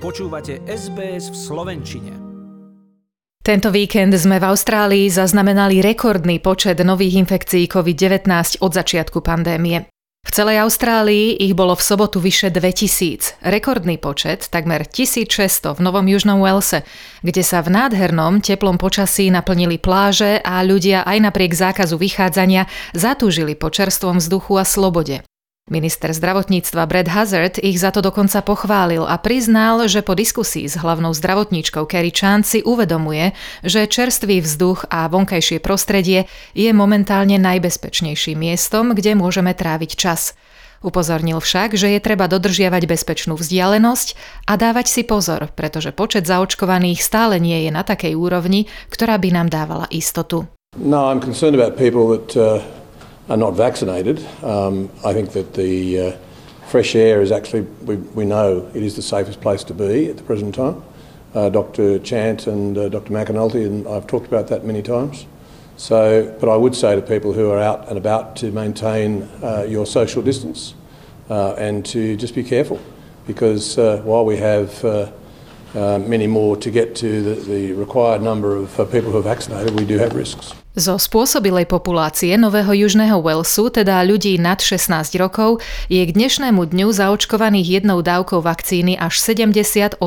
Počúvate SBS v Slovenčine. Tento víkend sme v Austrálii zaznamenali rekordný počet nových infekcií COVID-19 od začiatku pandémie. V celej Austrálii ich bolo v sobotu vyše 2000. Rekordný počet, takmer 1600 v Novom Južnom Walese, kde sa v nádhernom teplom počasí naplnili pláže a ľudia aj napriek zákazu vychádzania zatúžili po čerstvom vzduchu a slobode. Minister zdravotníctva Brad Hazard ich za to dokonca pochválil a priznal, že po diskusii s hlavnou zdravotníčkou Kerry Chan si uvedomuje, že čerstvý vzduch a vonkajšie prostredie je momentálne najbezpečnejším miestom, kde môžeme tráviť čas. Upozornil však, že je treba dodržiavať bezpečnú vzdialenosť a dávať si pozor, pretože počet zaočkovaných stále nie je na takej úrovni, ktorá by nám dávala istotu. No, I'm concerned about people that uh, are not vaccinated. Um, I think that the uh, fresh air is actually, we, we know it is the safest place to be at the present time. Uh, Dr. Chant and uh, Dr. McAnulty, and I've talked about that many times. So, but I would say to people who are out and about to maintain uh, your social distance uh, and to just be careful because uh, while we have many more to get to the, the required number of people who are vaccinated, we do have risks. Zo spôsobilej populácie Nového Južného Walesu, teda ľudí nad 16 rokov, je k dnešnému dňu zaočkovaných jednou dávkou vakcíny až 78%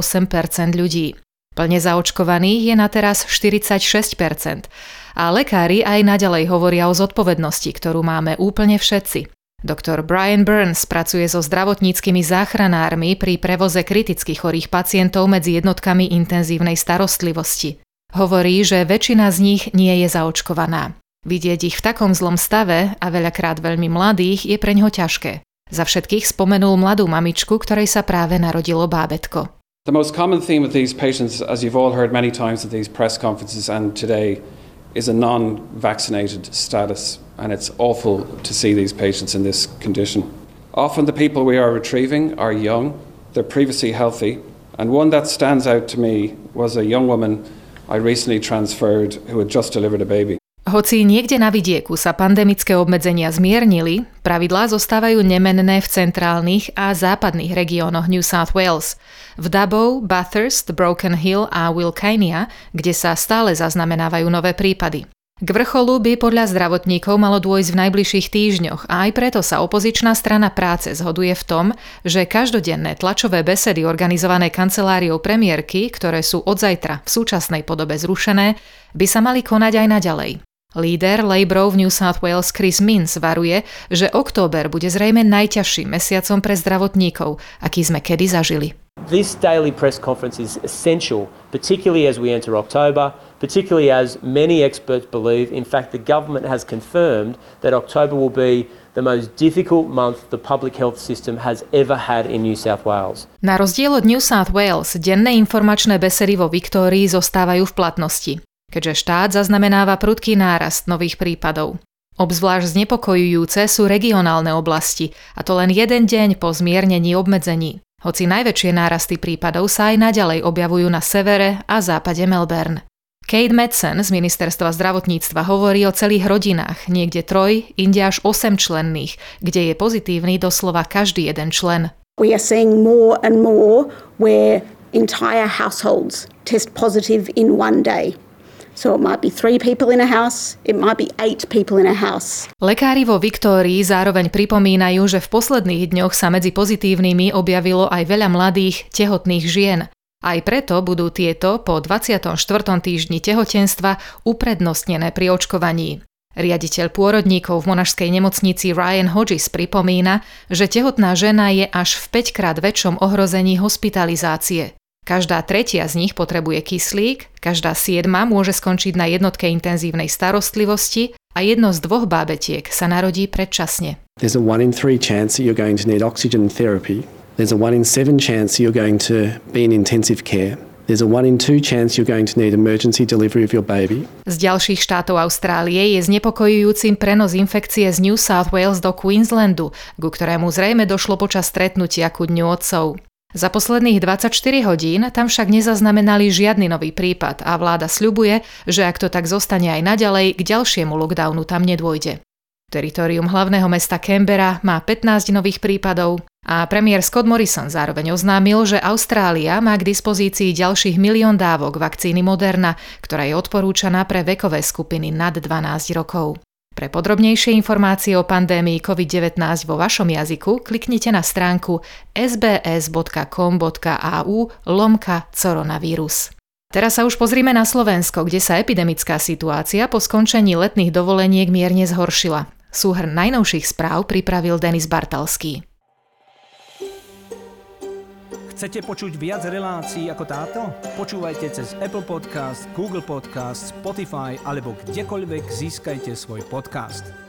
ľudí. Plne zaočkovaných je na teraz 46%. A lekári aj naďalej hovoria o zodpovednosti, ktorú máme úplne všetci. Doktor Brian Burns pracuje so zdravotníckými záchranármi pri prevoze kriticky chorých pacientov medzi jednotkami intenzívnej starostlivosti. Hovorí, že väčšina z nich nie je zaočkovaná. Vidieť ich v takom zlom stave a veľakrát veľmi mladých je pre ňo ťažké. Za všetkých spomenul mladú mamičku, ktorej sa práve narodilo bábetko. The most common theme with these patients, as you've all heard many times at these press conferences and today, is a non vaccinated status, and it's awful to see these patients in this condition. Often the people we are retrieving are young, they're previously healthy, and one that stands out to me was a young woman I recently transferred who had just delivered a baby. Hoci niekde na vidieku sa pandemické obmedzenia zmiernili, pravidlá zostávajú nemenné v centrálnych a západných regiónoch New South Wales. V Dubbo, Bathurst, Broken Hill a Wilkania, kde sa stále zaznamenávajú nové prípady. K vrcholu by podľa zdravotníkov malo dôjsť v najbližších týždňoch a aj preto sa opozičná strana práce zhoduje v tom, že každodenné tlačové besedy organizované kanceláriou premiérky, ktoré sú od zajtra v súčasnej podobe zrušené, by sa mali konať aj naďalej. Líder Labourov v New South Wales Chris Minns varuje, že október bude zrejme najťažším mesiacom pre zdravotníkov, aký sme kedy zažili. This daily press conference is essential, particularly as we enter October, particularly as many experts believe. In fact, the government has confirmed that October will be the most difficult month the public health system has ever had in New South Wales. Na rozdiel od New South Wales, denné informačné besedy vo Viktórii zostávajú v platnosti, keďže štát zaznamenáva prudký nárast nových prípadov. Obzvlášť znepokojujúce sú regionálne oblasti, a to len jeden deň po zmiernení obmedzení. Hoci najväčšie nárasty prípadov sa aj naďalej objavujú na severe a západe Melbourne. Kate Madsen z ministerstva zdravotníctva hovorí o celých rodinách, niekde troj, inde až 8 členných, kde je pozitívny doslova každý jeden člen. We are seeing more and more where entire households test positive in one day. So it might be three people in a house, it might be eight people in a house. Lekári vo Viktórii zároveň pripomínajú, že v posledných dňoch sa medzi pozitívnymi objavilo aj veľa mladých, tehotných žien. Aj preto budú tieto po 24. týždni tehotenstva uprednostnené pri očkovaní. Riaditeľ pôrodníkov v monašskej nemocnici Ryan Hodges pripomína, že tehotná žena je až v 5 krát väčšom ohrození hospitalizácie. Každá tretia z nich potrebuje kyslík, každá siedma môže skončiť na jednotke intenzívnej starostlivosti a jedno z dvoch bábetiek sa narodí predčasne. There's a one in three chance that you're going to need oxygen therapy. There's a one in seven chance you're going to be in intensive care. There's a one in two chance you're going to need emergency delivery of your baby. Z ďalších štátov Austrálie je znepokojujúcim prenos infekcie z New South Wales do Queenslandu, ku ktorému zrejme došlo počas stretnutia ku Dňu otcov. Za posledných 24 hodín tam však nezaznamenali žiadny nový prípad a vláda sľubuje, že ak to tak zostane aj naďalej, k ďalšiemu lockdownu tam nedôjde. Teritorium hlavného mesta Canberra má 15 nových prípadov, A premiér Scott Morrison zároveň oznámil, že Austrália má k dispozícii ďalších milión dávok vakcíny Moderna, ktorá je odporúčaná pre vekové skupiny nad 12 rokov. Pre podrobnejšie informácie o pandémii COVID-19 vo vašom jazyku kliknite na stránku sbs.com.au lomka coronavírus. Teraz sa už pozrime na Slovensko, kde sa epidemická situácia po skončení letných dovoleniek mierne zhoršila. Súhrn najnovších správ pripravil Denis Bartalský. Chcete počuť viac relácií ako táto? Počúvajte cez Apple Podcast, Google Podcast, Spotify alebo kdekoľvek získajte svoj podcast.